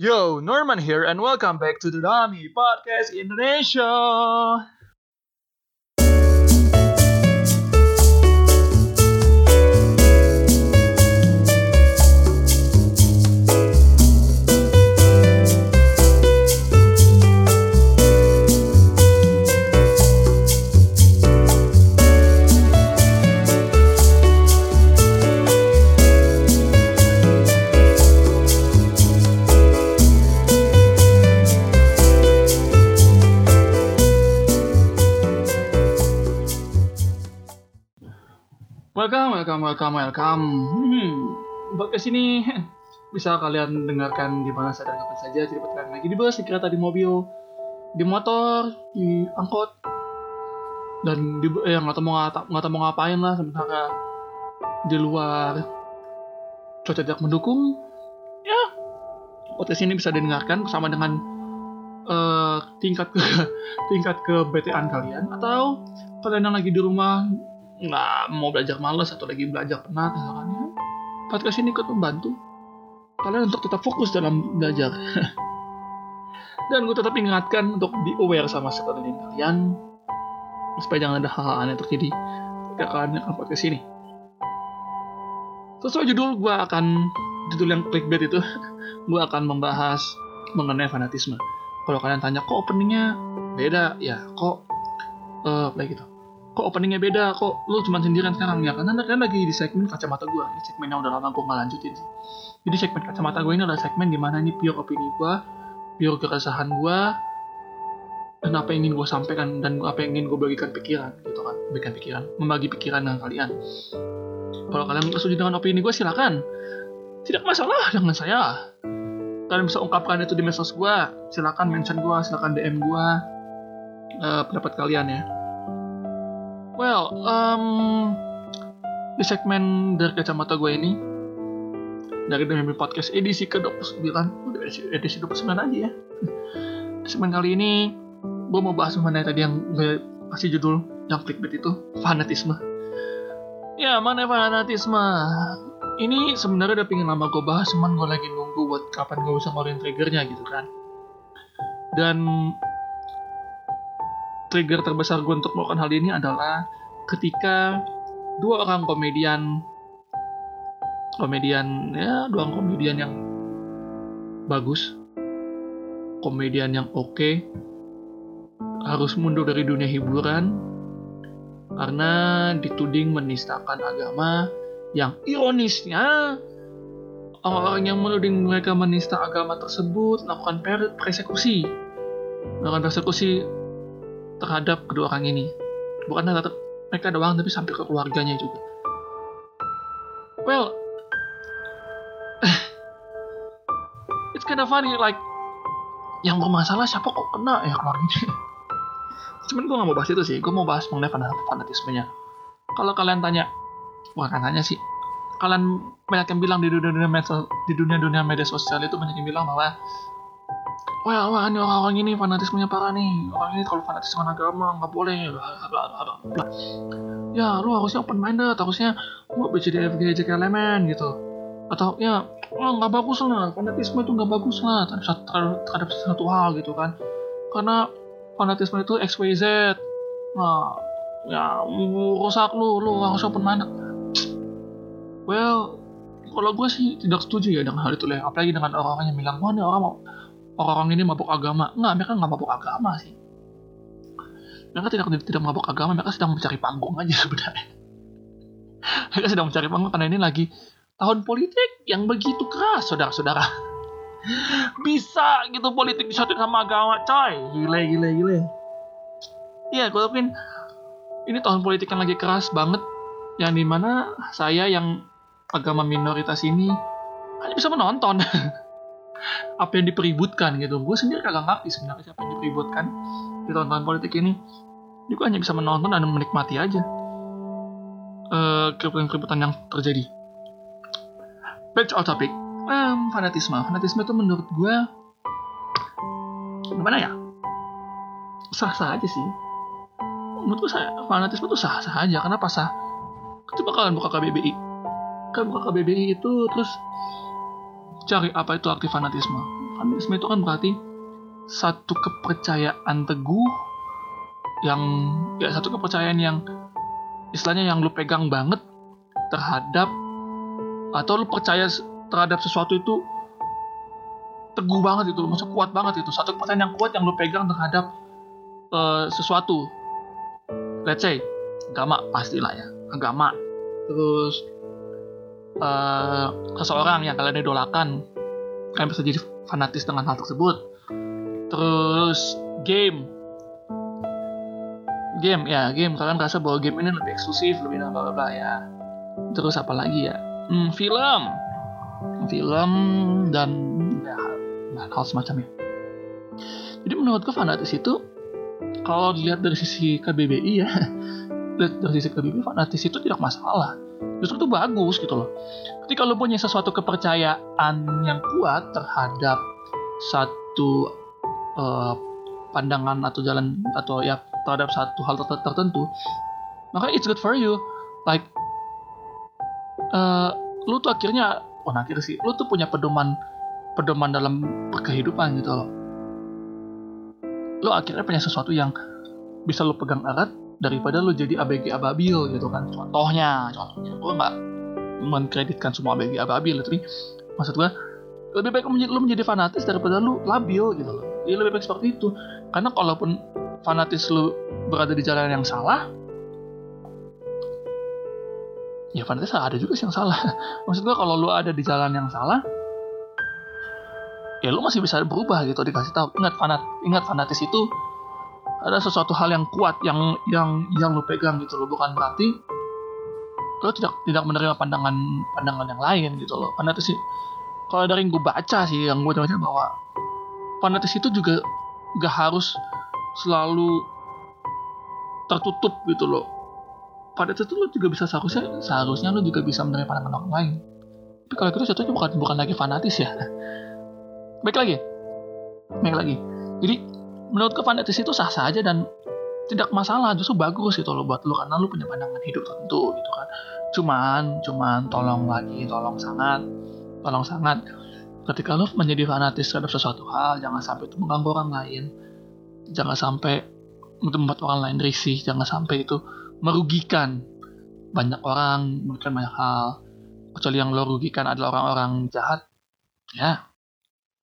Yo, Norman here and welcome back to the Dami Podcast Indonesia. Welcome, welcome, welcome, welcome. Hmm, podcast ini bisa kalian dengarkan di mana saja kapan saja. Tidak kalian lagi di bus, di kereta, di mobil, di motor, di angkot, dan di eh, nggak tahu mau ngata- nggak tahu mau ngapain lah sementara di luar cuaca tidak mendukung. Ya, podcast ini bisa didengarkan bersama dengan eh, tingkat ke tingkat ke BT-an kalian atau kalian yang lagi di rumah nggak mau belajar malas atau lagi belajar penat misalkan ya. Podcast ini ikut membantu kalian untuk tetap fokus dalam belajar. Dan gue tetap ingatkan untuk di aware sama sekeliling kalian supaya jangan ada hal-hal aneh terjadi ketika kalian mendengarkan podcast ini. Sesuai judul gue akan judul yang clickbait itu gue akan membahas mengenai fanatisme. Kalau kalian tanya kok openingnya beda? Ya kok eh kayak gitu kok openingnya beda? Kok lu cuma sendirian sekarang? Ya karena kalian lagi di segmen kacamata gue ini segmen yang udah lama gue nggak lanjutin sih. Jadi segmen kacamata gue ini adalah segmen di mana ini pure opini gue pure keresahan gue dan apa yang ingin gue sampaikan dan apa yang ingin gue bagikan pikiran gitu kan. Bagikan pikiran membagi pikiran dengan kalian. Kalau kalian nggak setuju dengan opini gue silakan. Tidak masalah dengan saya. Kalian bisa ungkapkan itu di medsos gue silakan mention gue silakan dm gue eh, pendapat kalian ya Well, um, di segmen dari kacamata gue ini dari Demi Podcast edisi ke-29 udah edisi, edisi 29 aja ya. Di segmen kali ini gue mau bahas mengenai tadi yang gue kasih judul yang clickbait itu fanatisme. Ya mana fanatisme. Ini sebenarnya udah pingin lama gue bahas cuman gue lagi nunggu buat kapan gue bisa ngeluarin triggernya gitu kan. Dan trigger terbesar gue untuk melakukan hal ini adalah ketika dua orang komedian komedian ya dua orang komedian yang bagus komedian yang oke harus mundur dari dunia hiburan karena dituding menistakan agama yang ironisnya orang-orang yang menuding mereka menista agama tersebut melakukan per- persekusi. Melakukan persekusi terhadap kedua orang ini. Bukan terhadap mereka doang, tapi sampai ke keluarganya juga. Well, it's kind of funny, like, yang bermasalah siapa kok kena ya keluarganya. Cuman gue gak mau bahas itu sih, gue mau bahas mengenai fanat- fanatismenya. Kalau kalian tanya, bukan tanya sih, kalian banyak yang bilang di di dunia-dunia media sosial itu banyak yang bilang bahwa wah, wah ini orang-orang ini fanatismenya parah nih. Orang ini kalau fanatisme agama nggak boleh. Ya lu harusnya open minded harusnya lu BCDFG elemen gitu. Atau ya oh, nggak bagus lah. Fanatisme itu nggak bagus lah terhadap, terhadap satu hal gitu kan. Karena fanatisme itu XYZ nah ya rusak lu lu harus open minded. Well kalau gue sih tidak setuju ya dengan hal itu lah apalagi dengan orang-orang yang bilang wah ini orang mau orang ini mabuk agama. Enggak, mereka nggak mabuk agama sih. Mereka tidak tidak mabuk agama, mereka sedang mencari panggung aja sebenarnya. mereka sedang mencari panggung karena ini lagi tahun politik yang begitu keras, saudara-saudara. Bisa gitu politik disatuin sama agama, coy. Gile, gile, gile. Iya, gue yakin ini tahun politik yang lagi keras banget. Yang di mana saya yang agama minoritas ini hanya bisa menonton. apa yang dipeributkan gitu. Gue sendiri kagak ngerti sebenarnya siapa yang dipeributkan di tahun-tahun politik ini. Jadi gue hanya bisa menonton dan menikmati aja eh keributan-keributan yang terjadi. Back to topic? Em, fanatisme. Fanatisme itu menurut gue gimana ya? Sah-sah aja sih. Menurut gue fanatisme itu sah-sah aja. Kenapa sah? Coba kalian buka KBBI kalian buka KBBI itu terus cari apa itu arti fanatisme fanatisme itu kan berarti satu kepercayaan teguh yang ya satu kepercayaan yang istilahnya yang lu pegang banget terhadap atau lu percaya terhadap sesuatu itu teguh banget itu, maksud kuat banget itu. Satu kepercayaan yang kuat yang lu pegang terhadap uh, sesuatu. Let's say agama pastilah ya, agama. Terus uh, seseorang yang kalian idolakan, kalian bisa jadi fanatis dengan hal tersebut. Terus game, game ya game. Kalian rasa bahwa game ini lebih eksklusif lebih bla bla ya. Terus apa lagi ya? Hmm, film. Film dan ya, hal semacamnya. Jadi menurutku fanatis itu kalau dilihat dari sisi KBBI ya dari sisi KBBI fanatis itu tidak masalah justru itu bagus gitu loh. Ketika lo punya sesuatu kepercayaan yang kuat terhadap satu uh, pandangan atau jalan atau ya terhadap satu hal tertentu maka it's good for you. Like uh, lu tuh akhirnya oh akhir sih lu tuh punya pedoman pedoman dalam kehidupan gitu loh. Lu akhirnya punya sesuatu yang bisa lu pegang erat daripada lu jadi ABG ababil gitu kan. Contohnya contohnya. Gue nggak mengkreditkan semua ABG ababil tapi maksud gue lebih baik lu menjadi fanatis daripada lu labil gitu loh. Jadi lebih baik seperti itu. Karena kalaupun fanatis lu berada di jalan yang salah ya fanatis ada juga sih yang salah. Maksud gue kalau lu ada di jalan yang salah ya lu masih bisa berubah gitu dikasih tahu ingat fanat ingat fanatis itu ada sesuatu hal yang kuat yang yang yang lu pegang gitu lo bukan berarti lo tidak tidak menerima pandangan pandangan yang lain gitu loh. Fanatis kalau dari yang gue baca sih yang gue baca bahwa fanatis itu juga gak harus selalu tertutup gitu loh. Pada itu lo juga bisa seharusnya seharusnya lo juga bisa menerima pandangan orang lain. Tapi kalau itu jatuhnya bukan bukan lagi fanatis ya. Baik lagi. Baik lagi. Jadi menurut ke fanatis itu sah sah aja dan tidak masalah justru bagus gitu loh buat lo karena lo punya pandangan hidup tertentu gitu kan. Cuman cuman tolong lagi tolong sangat tolong sangat. Ketika lo menjadi fanatis terhadap sesuatu hal jangan sampai itu mengganggu orang lain. Jangan sampai membuat orang lain risih jangan sampai itu merugikan banyak orang merugikan banyak hal. Kecuali yang lo rugikan adalah orang-orang jahat ya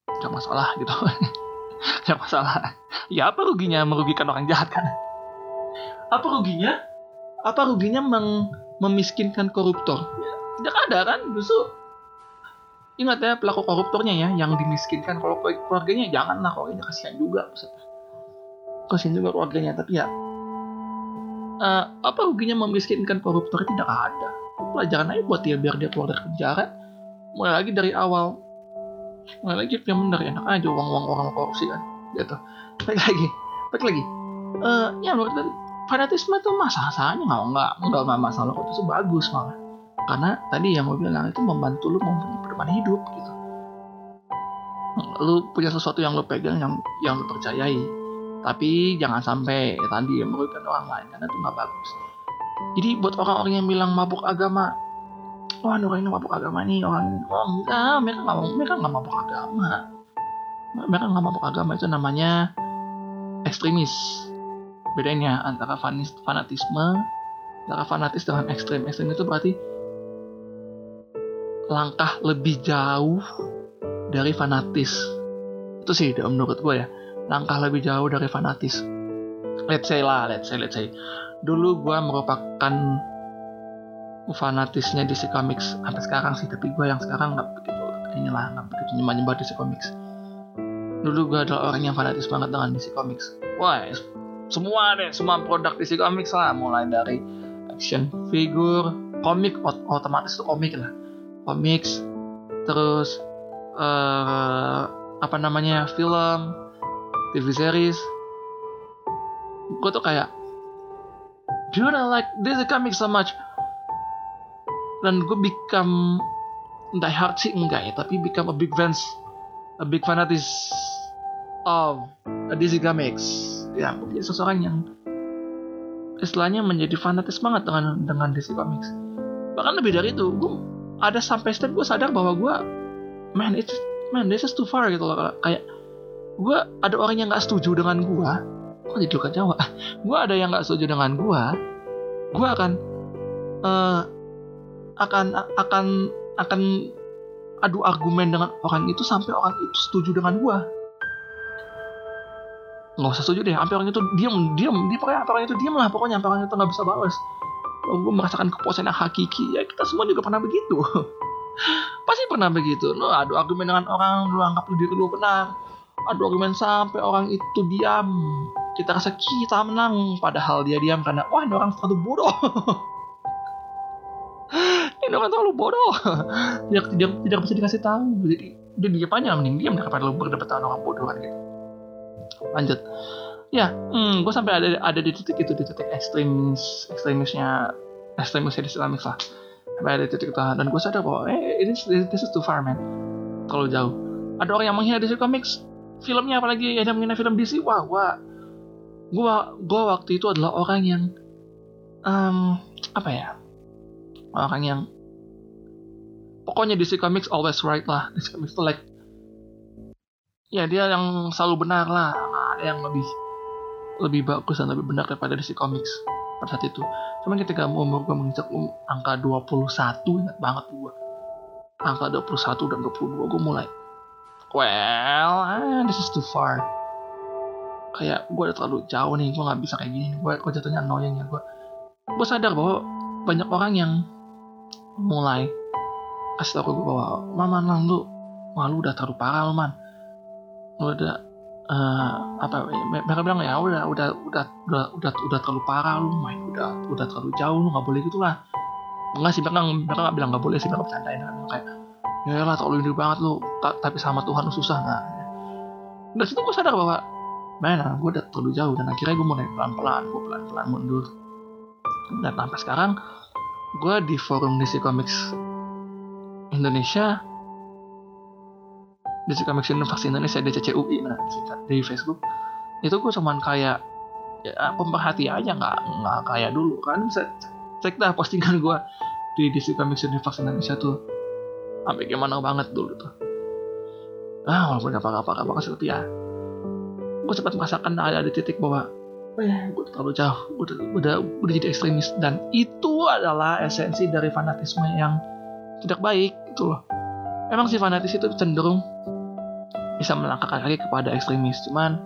gak masalah gitu gak masalah. Ya apa ruginya merugikan orang jahat kan? Apa ruginya? Apa ruginya meng memiskinkan koruptor? Ya, tidak ada kan? Justru ingat ya pelaku koruptornya ya yang dimiskinkan. Kalau keluarganya janganlah. Keluarganya kasihan juga maksudnya. Kasihan juga keluarganya tapi ya uh, apa ruginya memiskinkan koruptor? Tidak ada. Pelajaran aja buat dia biar dia keluar dari penjara. Mulai lagi dari awal mulai lagi yang benar enak aja uang uang orang korupsi kan. Gitu. Baik lagi baik lagi. Uh, ya menurut fanatisme itu masalahnya nggak nggak nggak nggak masalah kok itu bagus malah. Karena tadi yang mau bilang itu membantu lu mempunyai pedoman hidup gitu. Lu punya sesuatu yang lu pegang yang yang lu percayai. Tapi jangan sampai tadi merugikan orang lain karena itu nggak bagus. Jadi buat orang-orang yang bilang mabuk agama wah orang ini mabuk agama nih orang oh enggak mereka nggak mereka nggak mabuk agama. Mereka nggak mabuk agama itu namanya ekstremis. Bedanya antara fanatisme antara fanatis dengan ekstrem. Ekstrem itu berarti langkah lebih jauh dari fanatis. Itu sih menurut gue ya. Langkah lebih jauh dari fanatis. Let's say lah, let's say, let's say. Dulu gue merupakan fanatisnya DC Comics sampai sekarang sih, tapi gue yang sekarang nggak begitu inilah nggak begitu nyembah nyembah DC Comics. Dulu gue adalah orang yang fanatis banget dengan DC Comics. Wah, semua deh, semua produk DC Comics lah, mulai dari action figure, komik, otomatis itu komik lah, comics, terus uh, apa namanya film, TV series gue tuh kayak dude I like this comic so much dan gue become die hard sih enggak ya tapi become a big fans a big fanatis of DC Comics ya gue jadi seseorang yang istilahnya menjadi fanatis banget dengan dengan DC Comics bahkan lebih dari itu gue ada sampai step gue sadar bahwa gue man it's man this is too far gitu loh kayak gue ada orang yang nggak setuju dengan gue kok jadi luka Jawa? Gue ada yang nggak setuju dengan gue gue akan uh, akan akan akan adu argumen dengan orang itu sampai orang itu setuju dengan gue nggak usah setuju deh sampai orang itu diam diam dia pokoknya orang itu diam lah pokoknya sampai orang itu nggak bisa balas gue merasakan kepuasan yang hakiki ya kita semua juga pernah begitu. Pasti pernah begitu. Lo adu argumen dengan orang lu anggap diri lu benar. Adu argumen sampai orang itu diam. Kita rasa kita menang. Padahal dia diam karena wah ini orang terlalu bodoh orang terlalu bodoh. Tidak tidak tidak bisa dikasih tahu. Jadi dia diam aja mending diam. Daripada lu berdebat dengan orang bodoh kan gitu. Lanjut. Ya hmm, gue sampai ada ada di titik itu di titik ekstremis ekstremisnya ekstremisnya di Islamik lah. Sampai ada di titik itu. Dan gue sadar bahwa eh ini this is too far man. Kalau jauh. Ada orang yang menghina DC Comics. Filmnya apalagi ada menghina film DC wah gue gua gua waktu itu adalah orang yang um, apa ya? Orang yang pokoknya DC Comics always right lah. DC Comics itu like ya dia yang selalu benar lah. Ada yang lebih lebih bagus dan lebih benar daripada DC Comics pada saat itu. Cuman ketika umur gue menginjak um, angka 21 ingat banget gue angka 21 dan 22 gue mulai well ah, this is too far. Kayak gue udah terlalu jauh nih gue nggak bisa kayak gini gue gue jatuhnya annoying ya gue gue sadar bahwa banyak orang yang mulai kasih tau gue bahwa mama lang lu wah lu udah terlalu parah lu man. Lu udah uh, apa mereka bilang ya udah udah udah udah udah udah terlalu parah lu main udah udah terlalu jauh lu nggak boleh gitu lah. Enggak sih mereka mereka nggak bilang nggak boleh sih mereka bercandain kan kayak ya lah terlalu ini banget lu tapi sama Tuhan lu susah. Nah dari situ gue sadar bahwa mana gue udah terlalu jauh dan akhirnya gue mulai pelan-pelan gue pelan-pelan mundur. Dan sampai sekarang gue di forum DC Comics Indonesia. DC Comics Universe Indonesia DCCUI nah di Facebook. Itu gue cuman kayak ya, pemerhati aja nggak nggak kayak dulu. Kan bisa cek dah postingan gue di DC Comics Universe Indonesia tuh. Sampai gimana banget dulu tuh. Ah walaupun gak apa-apa gak apa seperti ya gue sempat merasakan ada di titik bahwa oh ya, gue terlalu jauh udah udah udah jadi ekstremis. Dan itu adalah esensi dari fanatisme yang tidak baik itu loh. Emang si fanatis itu cenderung bisa melangkahkan kaki kepada ekstremis cuman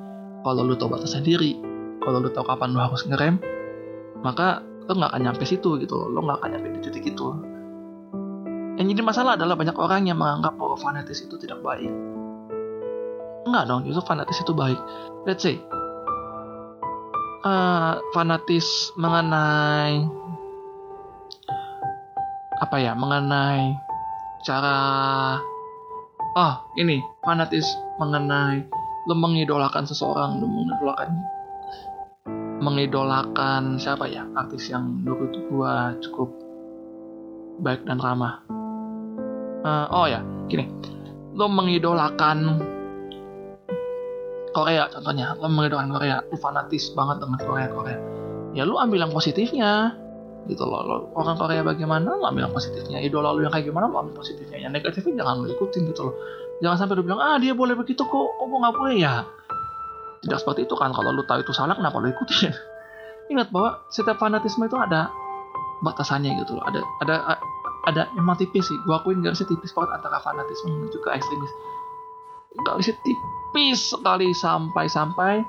kalau lu tahu batas sendiri kalau lu tahu kapan lu harus ngerem maka lu nggak akan nyampe situ gitu loh. Lo nggak akan nyampe di titik itu. Yang jadi masalah adalah banyak orang yang menganggap bahwa fanatis itu tidak baik. Enggak dong, justru fanatis itu baik. Let's say, uh, fanatis mengenai apa ya, mengenai cara oh ini fanatis mengenai lo mengidolakan seseorang, lo mengidolakan mengidolakan siapa ya artis yang tuh gua cukup baik dan ramah. Uh, oh ya, gini, lo mengidolakan Korea contohnya lo mengidolakan Korea lu fanatis banget dengan Korea Korea ya lu ambil yang positifnya gitu loh lo, orang Korea bagaimana? Lo ambil yang positifnya. Idola lu yang kayak gimana? Lo ambil positifnya. Yang negatifnya jangan lo ikutin gitu loh. Jangan sampai lu bilang ah dia boleh begitu kok. Kok gue nggak boleh ya? Tidak seperti itu kan. Kalau lu tahu itu salah kenapa lu ikutin? Ingat bahwa setiap fanatisme itu ada batasannya gitu loh. Ada ada ada emang tipis sih. Gua akuin garisnya tipis banget antara fanatisme menuju ke ekstremis. Garisnya tipis sekali sampai-sampai.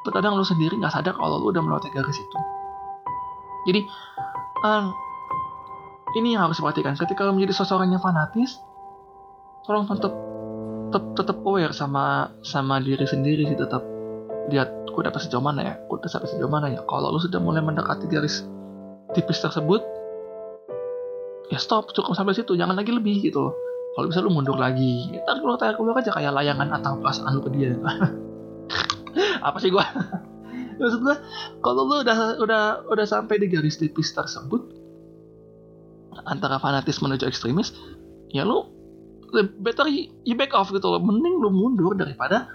Terkadang lu sendiri nggak sadar kalau lu udah melewati garis itu. Jadi um, ini yang harus diperhatikan. Ketika lu menjadi seseorang yang fanatis, tolong tetap tetap, tetap aware sama sama diri sendiri sih tetap lihat gue dapat sejauh mana ya, gue sampai sejauh mana ya. Kalau lu sudah mulai mendekati garis tipis tersebut, ya stop cukup sampai situ, jangan lagi lebih gitu loh. Kalau bisa lu mundur lagi. Ntar kalau tanya keluar aja kayak layangan atau perasaan lu ke dia. Apa sih gua maksud gua kalau lu udah udah udah sampai di garis tipis tersebut antara fanatis menuju ekstremis ya lu better you back off gitu loh. Mending lu mundur daripada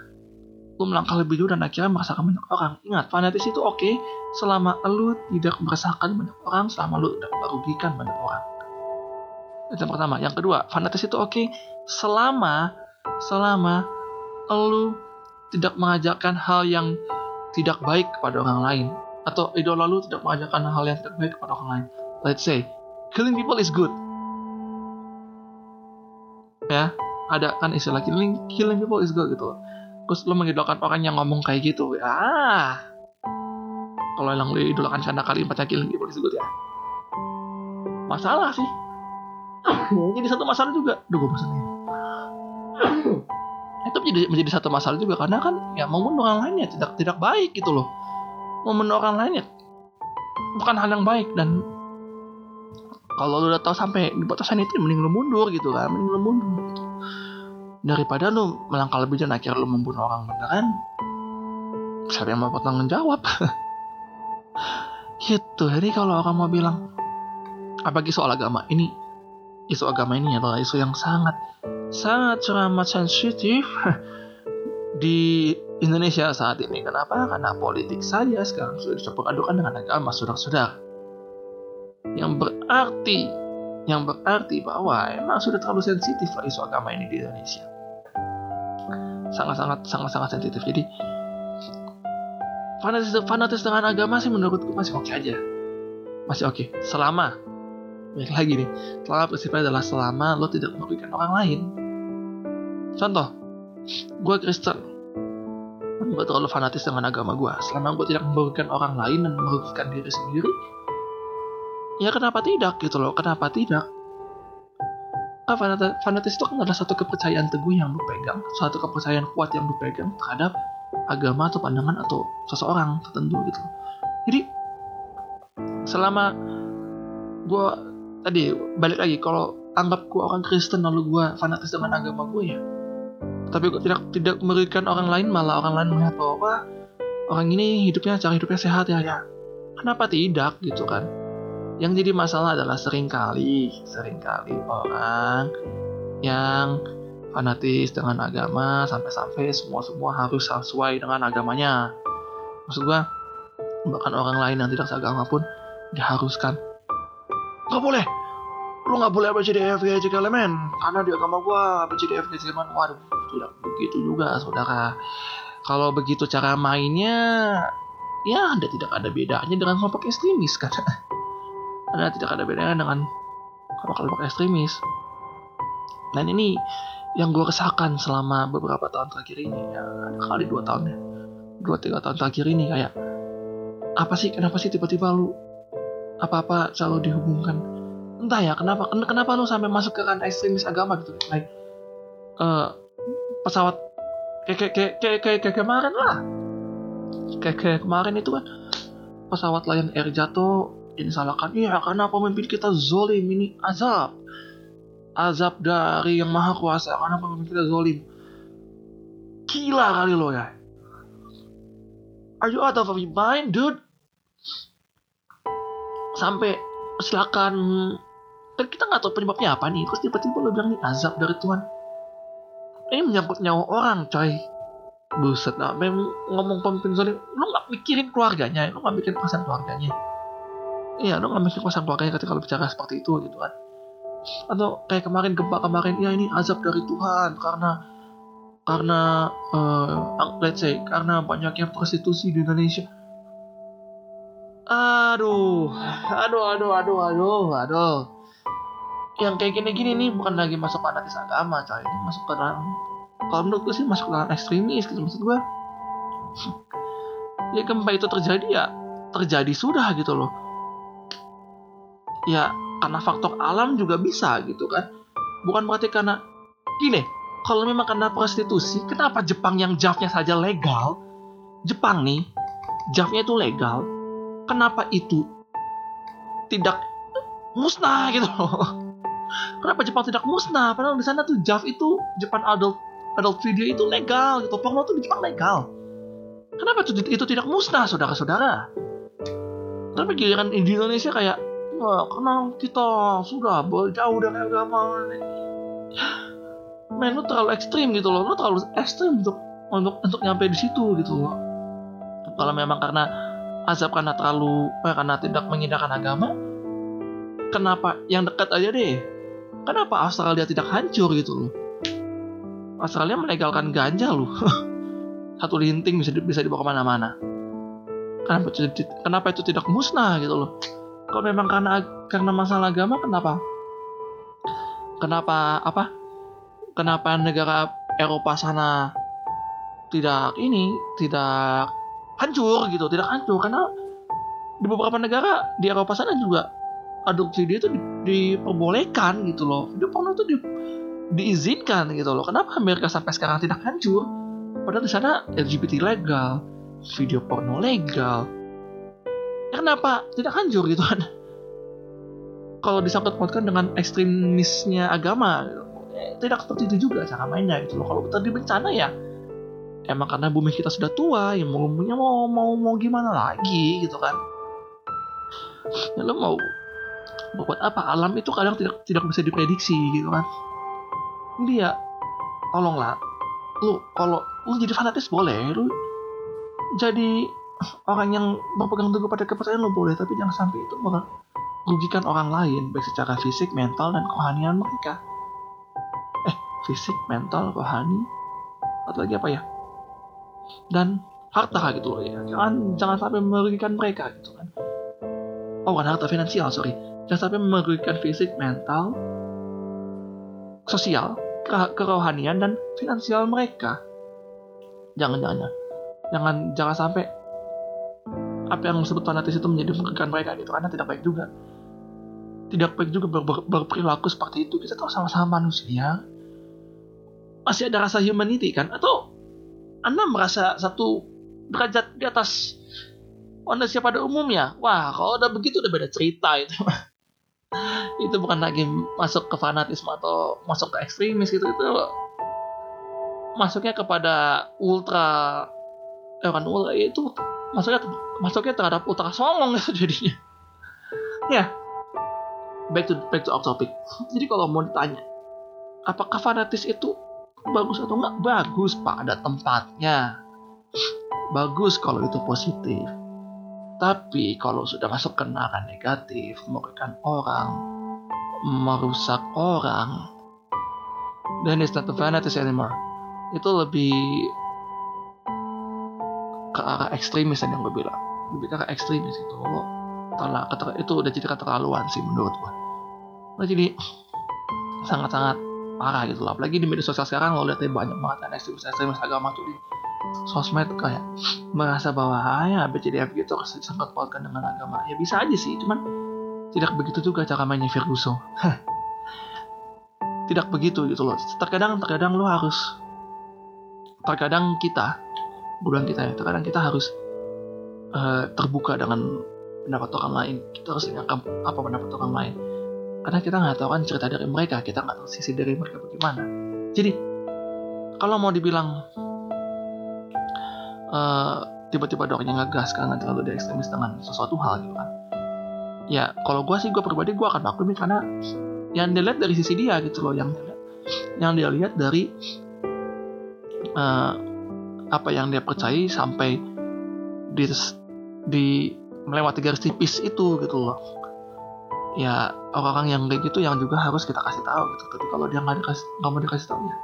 lu melangkah lebih jauh dan akhirnya merasakan banyak orang. Ingat fanatis itu oke okay, selama lu tidak merasakan banyak orang selama lu tidak merugikan banyak orang. Itu yang pertama. Yang kedua, fanatis itu oke okay, selama selama lu tidak mengajarkan hal yang tidak baik kepada orang lain atau idola lu tidak mengajarkan hal yang tidak baik kepada orang lain. Let's say killing people is good. Ya, ada kan istilah killing killing people is good gitu. Terus lu mengidolakan orang yang ngomong kayak gitu. Ah. Kalau yang lu idolakan karena kalimatnya killing people is good ya. Masalah sih. Jadi satu masalah juga. Duh, gue itu menjadi menjadi satu masalah juga karena kan ya membunuh orang lainnya tidak tidak baik gitu loh. Membunuh orang lainnya bukan hal yang baik dan kalau lu udah tahu sampai di batasan itu mending lu mundur gitu kan mending lu mundur gitu. daripada lu melangkah lebih dan akhirnya lu membunuh orang beneran siapa yang mau tanggung jawab? Gitu. Jadi kalau orang mau bilang apalagi soal agama ini isu agama ini adalah isu yang sangat sangat amat sensitif di Indonesia saat ini. Kenapa? Karena politik saja sekarang sudah dicampur adukan dengan agama, saudara-saudara. Yang berarti, yang berarti bahwa emang sudah terlalu sensitif lah isu agama ini di Indonesia. Sangat-sangat, sangat-sangat sensitif. Jadi, fanatis, fanatis dengan agama sih menurutku masih oke okay aja. Masih oke. Okay. Selama Baik lagi nih, selama prinsipnya adalah selama lo tidak merugikan orang lain. Contoh, gue Kristen, gue terlalu fanatis dengan agama gue. Selama gue tidak merugikan orang lain dan merugikan diri sendiri, ya kenapa tidak gitu loh? Kenapa tidak? Nah, fanatis itu kan adalah satu kepercayaan teguh yang lu pegang, satu kepercayaan kuat yang lu pegang terhadap agama atau pandangan atau seseorang tertentu gitu. Jadi selama gue tadi balik lagi kalau anggap gue orang Kristen lalu gue fanatis dengan agama gue ya. Tapi gue tidak tidak merugikan orang lain malah orang lain melihat bahwa orang ini hidupnya cara hidupnya sehat ya ya. Kenapa tidak gitu kan? Yang jadi masalah adalah sering kali sering kali orang yang fanatis dengan agama sampai-sampai semua-semua harus sesuai dengan agamanya. Maksud gue bahkan orang lain yang tidak seagama pun diharuskan nggak boleh. Lu nggak boleh ABCDF GC elemen karena di agama gua ABCDF GC elemen waduh tidak begitu juga saudara. Kalau begitu cara mainnya ya anda tidak ada bedanya dengan kelompok ekstremis kan? Anda tidak ada bedanya dengan kelompok ekstremis. Dan ini yang gue resahkan selama beberapa tahun terakhir ini ya kali dua tahun ya dua tiga tahun terakhir ini kayak apa sih kenapa sih tiba-tiba lu apa-apa selalu dihubungkan. Entah ya kenapa kenapa lu sampai masuk ke ranah ekstremis agama gitu? Like uh, pesawat kayak kayak kayak kayak kayak kemarin lah. Kayak kayak kemarin itu kan pesawat Lion Air jatuh ini salahkan iya karena pemimpin kita zolim ini azab. Azab dari yang maha kuasa karena pemimpin kita zolim. Gila kali lo ya. Are you out of your mind dude sampai kecelakaan dan kita nggak tahu penyebabnya apa nih. Terus tiba-tiba lo bilang nih azab dari Tuhan. Ini menyangkut nyawa orang coy. Buset nah memang ngomong pemimpin zolim lo nggak mikirin keluarganya lo nggak mikirin perasaan keluarganya? Iya lo nggak mikirin perasaan keluarganya ketika lo bicara seperti itu gitu kan. Atau kayak kemarin gempa kemarin ya ini azab dari Tuhan. Karena karena uh, let's say karena banyaknya prostitusi di Indonesia Aduh, aduh, aduh, aduh, aduh, aduh. Yang kayak gini-gini nih bukan lagi masuk fanatis agama, coy. Ini masuk ke dalam, kalau menurut gue sih masuk ke dalam ekstremis gitu maksud gue. Ya gempa itu terjadi ya terjadi sudah gitu loh. Ya karena faktor alam juga bisa gitu kan. Bukan berarti karena gini, kalau memang karena prostitusi, kenapa Jepang yang javnya saja legal? Jepang nih, javnya itu legal, kenapa itu tidak musnah gitu loh. Kenapa Jepang tidak musnah? Padahal di sana tuh JAV itu Jepang adult adult video itu legal gitu. Porno tuh di Jepang legal. Kenapa itu, itu tidak musnah, saudara-saudara? Tapi giliran di Indonesia kayak, wah, karena kita sudah jauh dari agama. Men, lu terlalu ekstrim gitu loh. Lu terlalu ekstrim untuk untuk untuk nyampe di situ gitu loh. Kalau memang karena azab karena terlalu eh, karena tidak mengindahkan agama? Kenapa? Yang dekat aja deh. Kenapa Australia tidak hancur gitu loh? Australia melegalkan ganja loh. Satu linting bisa bisa dibawa ke mana-mana. Kenapa itu, kenapa itu tidak musnah gitu loh? Kalau memang karena karena masalah agama kenapa? Kenapa apa? Kenapa negara Eropa sana tidak ini tidak hancur gitu tidak hancur. Karena di beberapa negara di Eropa sana juga adopsi dia itu diperbolehkan gitu loh. Video porno itu di, diizinkan gitu loh. Kenapa Amerika sampai sekarang tidak hancur? Padahal di sana LGBT legal video porno legal. Ya, kenapa tidak hancur gitu? Kan kalau disangkut pautkan dengan ekstremisnya agama ya, tidak seperti itu juga cara mainnya gitu loh. Kalau terjadi bencana ya emang karena bumi kita sudah tua ya mau mau mau mau gimana lagi gitu kan. Ya lo mau buat apa? Alam itu kadang tidak tidak bisa diprediksi gitu kan. Dia tolonglah lu kalau lu jadi fanatis boleh lu jadi orang yang berpegang teguh pada kepercayaan lu boleh tapi jangan sampai itu merugikan orang lain baik secara fisik mental dan kerohanian mereka. Eh fisik mental rohani. Atau lagi apa ya dan harta gitu loh ya. Jangan jangan sampai merugikan mereka gitu kan. Oh bukan harta finansial sorry. Jangan sampai merugikan fisik mental sosial kerohanian dan finansial mereka. Jangan jangan jangan. Jangan sampai apa yang disebut fanatis itu menjadi merugikan mereka gitu karena tidak baik juga. Tidak baik juga ber, ber, berperilaku seperti itu. Kita tahu sama-sama manusia. Masih ada rasa humanity kan? Atau anda merasa satu derajat di atas manusia pada umumnya. Wah, kalau udah begitu udah beda cerita itu. itu bukan lagi masuk ke fanatisme atau masuk ke ekstremis gitu itu masuknya kepada ultra eh kan ultra itu masuknya masuknya terhadap ultra songong itu jadinya ya back to back to our topic jadi kalau mau ditanya apakah fanatis itu bagus atau enggak? Bagus pada tempatnya. Bagus kalau itu positif. Tapi kalau sudah masuk ke arah negatif merugikan orang merusak orang then it's not a fanatic anymore. Itu lebih ke arah ekstremis yang gue bilang. Lebih ke arah ekstremis itu. Karena itu udah jadi keterlaluan sih menurut gue. Nah, jadi sangat-sangat parah gitu loh. Apalagi di media sosial sekarang lo lihat ya banyak banget kan ekstremis ekstremis agama tuh di sosmed kayak merasa bahwa ah, ya BCDF gitu sempat pautkan dengan agama. Ya bisa aja sih cuman tidak begitu juga cara mainnya Ferguson tidak begitu gitu loh. Terkadang terkadang lo harus terkadang kita bukan kita ya terkadang kita harus uh, terbuka dengan pendapat orang lain. Kita harus ingatkan apa pendapat orang lain karena kita nggak tahu kan cerita dari mereka kita nggak tahu sisi dari mereka bagaimana. Jadi kalau mau dibilang uh, tiba-tiba dokternya ngegas karena terlalu di ekstremis dengan sesuatu hal gitu kan. Ya kalau gue sih gue pribadi gue akan maklumi karena yang dilihat dari sisi dia gitu loh yang yang dia lihat dari uh, apa yang dia percayai sampai di di melewati garis tipis itu gitu loh ya orang-orang yang kayak gitu yang juga harus kita kasih tahu gitu. Tapi kalau dia nggak mau dikasih tahu ya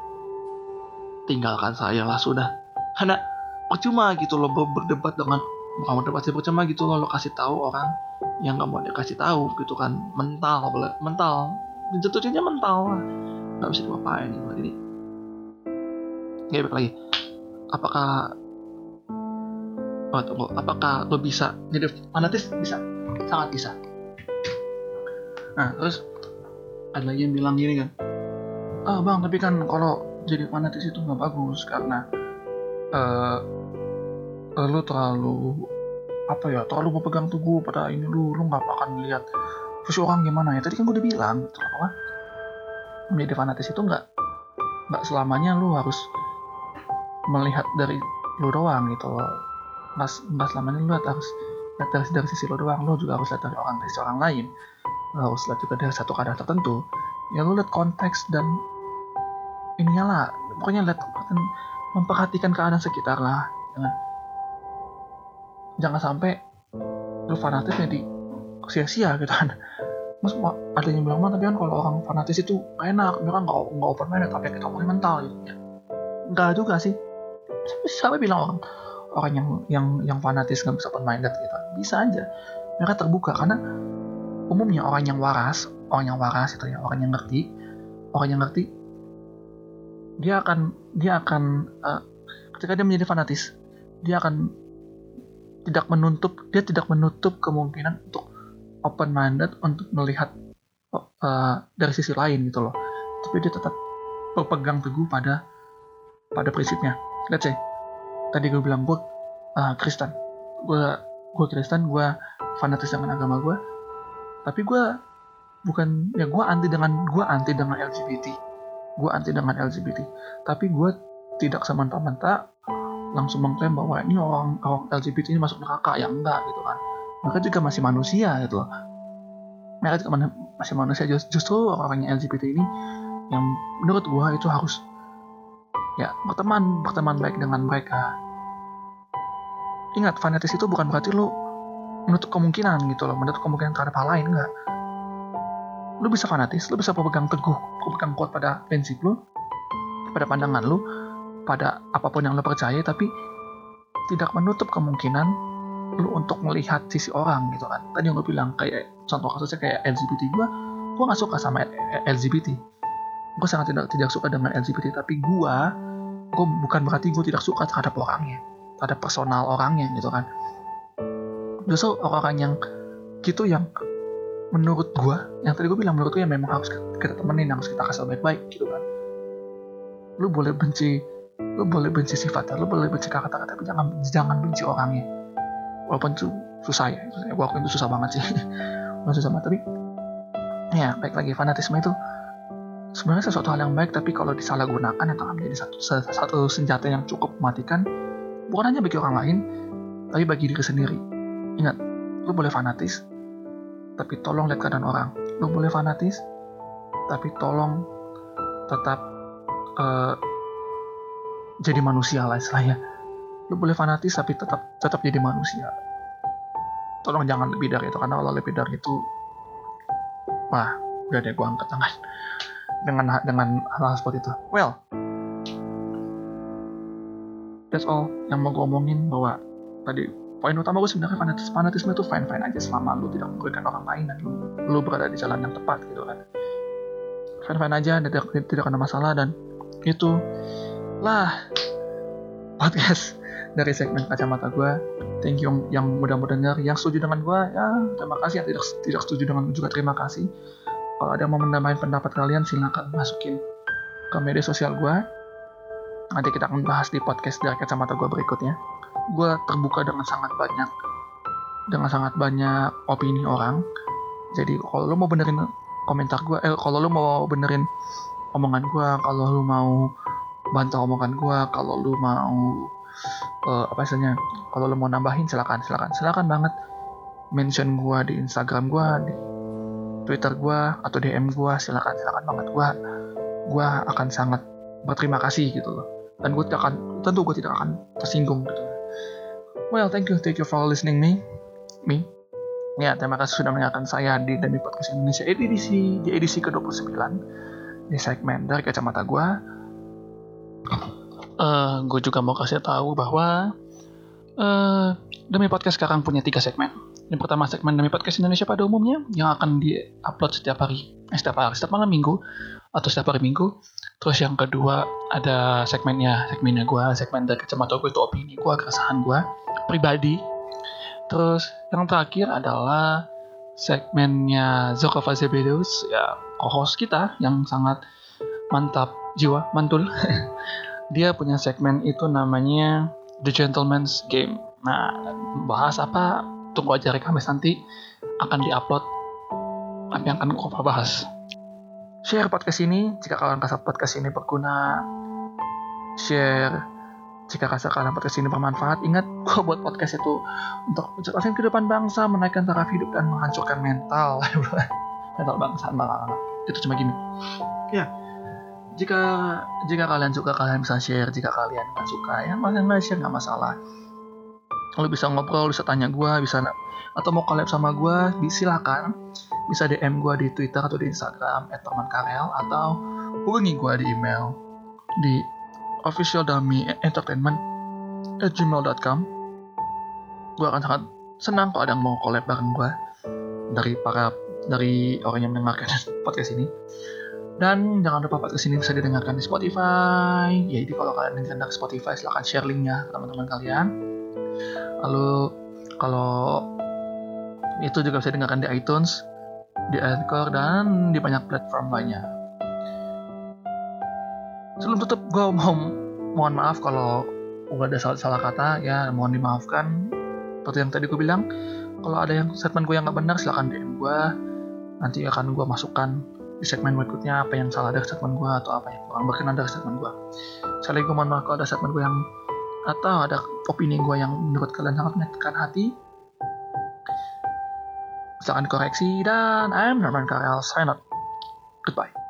tinggalkan saya lah sudah. Karena percuma gitu loh berdebat dengan bukan berdebat sih percuma gitu loh lo kasih tahu orang yang nggak mau dikasih tahu gitu kan. Mental mental. Jatuhnya mental lah. Nggak bisa diapain gitu. Jadi ya lagi. Apakah oh, tunggu. Apakah lo bisa jadi fanatis? Bisa. Sangat bisa nah terus ada lagi yang bilang gini kan ah bang tapi kan kalau jadi fanatis itu nggak bagus karena uh, lu terlalu apa ya terlalu berpegang teguh pada ini lu lu nggak akan lihat terus orang gimana. Ya tadi kan gue udah bilang gitu apa? Menjadi fanatis itu nggak nggak selamanya lu harus melihat dari lu doang gitu loh. Nggak nggak selamanya lu harus lihat dari, dari sisi lu doang lu juga harus lihat dari orang dari orang lain harus lihat juga dari satu keadaan tertentu ya lu lihat konteks dan ininya lah pokoknya lihat memperhatikan keadaan sekitar lah. Jangan jangan sampai lu fanatis jadi sia-sia gitu kan. Mas ada yang bilang mah tapi kan kalau orang fanatis itu enak mereka nggak nggak open minded tapi kita open mental. Gitu ya enggak juga sih. Siapa bilang orang orang yang yang yang fanatis nggak bisa open minded gitu? Bisa aja. Mereka terbuka karena umumnya orang yang waras orang yang waras itu ya orang yang ngerti orang yang ngerti dia akan dia akan uh, ketika dia menjadi fanatis dia akan tidak menutup dia tidak menutup kemungkinan untuk open minded untuk melihat uh, dari sisi lain gitu loh. Tapi dia tetap berpegang teguh pada pada prinsipnya. Let's say tadi gue bilang gue uh, Kristen. Gue gue Kristen gue fanatis dengan agama gue tapi gue bukan ya gue anti dengan gue anti dengan LGBT gue anti dengan LGBT tapi gue tidak semata-mata langsung mengklaim bahwa ini orang orang LGBT ini masuk neraka. Ya enggak gitu kan. Mereka juga masih manusia gitu loh. Mereka juga masih manusia. Justru orang-orang yang LGBT ini yang menurut gue itu harus ya berteman berteman baik dengan mereka. Ingat fanatis itu bukan berarti lu menutup kemungkinan gitu loh menutup kemungkinan terhadap hal lain enggak. Lu bisa fanatis lu bisa berpegang teguh berpegang kuat pada prinsip lu pada pandangan lu pada apa pun yang lu percaya tapi tidak menutup kemungkinan lu untuk melihat sisi orang gitu kan. Tadi yang gue bilang kayak contoh kasusnya kayak LGBT gue gue gak suka sama LGBT gue sangat tidak tidak suka dengan LGBT tapi gue gue bukan berarti gue tidak suka terhadap orangnya terhadap personal orangnya gitu kan justru orang-orang yang gitu yang menurut gue yang tadi gue bilang menurut gue yang memang harus kita temenin harus kita kasih baik-baik gitu kan. Lu boleh benci lu boleh benci sifatnya lu boleh benci karakternya tapi jangan jangan benci orangnya. Walaupun itu susah ya walaupun itu susah banget sih. Susah banget tapi ya baik lagi fanatisme itu sebenarnya sesuatu hal yang baik tapi kalau disalahgunakan akan menjadi satu, satu senjata yang cukup mematikan bukan hanya bagi orang lain tapi bagi diri sendiri ingat lu boleh fanatis tapi tolong lihat keadaan orang. Lu boleh fanatis tapi tolong tetap uh, jadi manusia lah istilahnya. Lu boleh fanatis tapi tetap tetap jadi manusia. Tolong jangan lebih dari itu karena kalau lebih dari itu wah udah deh gua angkat tangan. Dengan dengan hal-hal seperti itu. Well, that's all yang mau gue omongin bahwa tadi poin utama gue sebenarnya fanatis fanatisme itu fine fine aja selama lu tidak merugikan orang lain dan lu, berada di jalan yang tepat gitu kan. Fine fine aja tidak tidak ada masalah dan itu lah podcast dari segmen kacamata gue thank you yang, mudah mau dengar yang setuju dengan gue ya terima kasih. Yang tidak tidak setuju dengan juga terima kasih. Kalau ada yang mau menambahkan pendapat kalian silahkan masukin ke media sosial gue nanti kita akan bahas di podcast dari kacamata gue berikutnya. Gue terbuka dengan sangat banyak dengan sangat banyak opini orang. Jadi kalau lo mau benerin komentar gue eh kalau lo mau benerin omongan gue kalau lo mau bantu omongan gue kalau lo mau uh, apa istilahnya kalau lo mau nambahin silakan silakan. Silakan banget mention gue di Instagram gue di Twitter gue atau DM gue silakan silakan banget. Gue gue akan sangat berterima kasih gitu loh dan gue tidak akan tentu gue tidak akan tersinggung gitu. Well thank you thank you for listening me. Me. Ya terima kasih sudah mendengarkan saya di Demi Podcast Indonesia edisi di edisi ke-29. Di segmen dari kacamata gue uh, gue juga mau kasih tahu bahwa uh, Demi Podcast sekarang punya tiga segmen. Yang pertama segmen demi podcast Indonesia pada umumnya yang akan di-upload setiap hari, eh, setiap hari, setiap malam minggu atau setiap hari minggu. Terus yang kedua ada segmennya, segmennya gue, segmen dari kacamata gue itu opini gue, keresahan gue, pribadi. Terus yang terakhir adalah segmennya Zokova Zebedus, ya co-host kita yang sangat mantap jiwa, mantul. Dia punya segmen itu namanya The Gentleman's Game. Nah, bahas apa tunggu aja Kamis nanti akan diupload apa yang akan gue bahas. Share podcast ini jika kalian rasa podcast ini berguna. Share jika rasa kalian podcast ini bermanfaat. Ingat, gue buat podcast itu untuk mencerdaskan kehidupan bangsa, menaikkan taraf hidup dan menghancurkan mental. mental bangsa, malah itu cuma gini. Ya, jika jika kalian suka kalian bisa share. Jika kalian nggak suka ya kalian nggak share nggak masalah lo bisa ngobrol bisa tanya gue bisa atau mau collab sama gue silakan bisa DM gue di Twitter atau di Instagram @temankarel atau hubungi gue di email di officialdami entertainment at gmail.com gue akan sangat senang kalau ada yang mau collab bareng gue dari para dari orang yang mendengarkan podcast ini. Dan jangan lupa podcast ini bisa didengarkan di Spotify. Ya jadi kalau kalian dengar dari Spotify silahkan share linknya ke teman-teman kalian. Lalu kalau itu juga bisa didengarkan di iTunes di Anchor dan di banyak platform lainnya. Sebelum tutup gue mau mohon maaf kalau udah ada salah, salah kata. Ya mohon dimaafkan. Seperti yang tadi gue bilang kalau ada yang statement gue yang nggak benar silahkan DM gue nanti akan gue masukkan di segmen berikutnya apa yang salah dari statement gue atau apa yang kurang berkenan dari statement gue sekali gue mohon maaf kalau ada statement gue yang atau ada opini gue yang menurut kalian sangat menyakitkan hati silahkan koreksi dan I'm Norman Karel sign out. Goodbye